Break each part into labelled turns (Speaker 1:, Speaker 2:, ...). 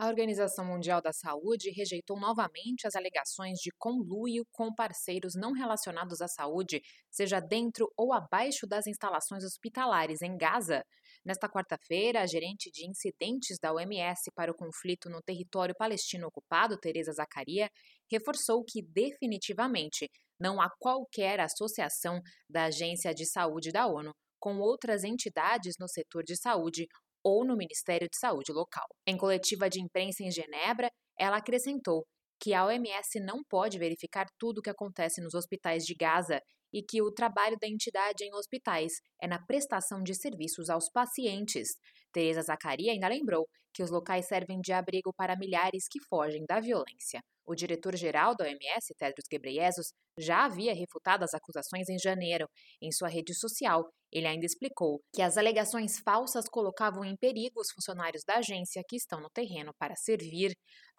Speaker 1: A Organização Mundial da Saúde rejeitou novamente as alegações de conluio com parceiros não relacionados à saúde, seja dentro ou abaixo das instalações hospitalares em Gaza. Nesta quarta-feira, a gerente de incidentes da OMS para o conflito no território palestino ocupado, Teresa Zacaria, reforçou que definitivamente não há qualquer associação da Agência de Saúde da ONU com outras entidades no setor de saúde ou no Ministério de Saúde local. Em coletiva de imprensa em Genebra, ela acrescentou que a OMS não pode verificar tudo o que acontece nos hospitais de Gaza e que o trabalho da entidade em hospitais é na prestação de serviços aos pacientes. Teresa Zacaria ainda lembrou que os locais servem de abrigo para milhares que fogem da violência. O diretor-geral da OMS, Tedros Ghebreyesus, já havia refutado as acusações em janeiro. Em sua rede social, ele ainda explicou que as alegações falsas colocavam em perigo os funcionários da agência que estão no terreno para servir.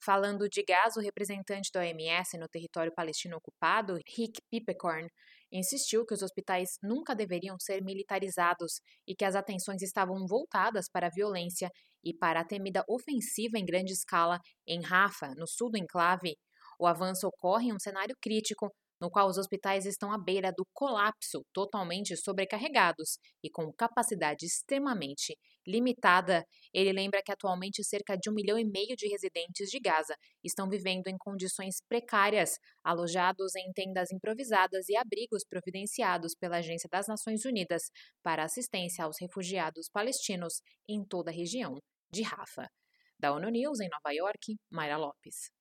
Speaker 1: Falando de gás, o representante da OMS no território palestino ocupado, Rick Pipecorn, insistiu que os hospitais nunca deveriam ser militarizados e que as atenções estavam voltadas para a violência e para a temida ofensiva em grande escala em Rafa, no sul do enclave. O avanço ocorre em um cenário crítico no qual os hospitais estão à beira do colapso, totalmente sobrecarregados e com capacidade extremamente limitada. Ele lembra que atualmente cerca de um milhão e meio de residentes de Gaza estão vivendo em condições precárias, alojados em tendas improvisadas e abrigos providenciados pela Agência das Nações Unidas para assistência aos refugiados palestinos em toda a região de Rafa. Da ONU News, em Nova York, Mayra Lopes.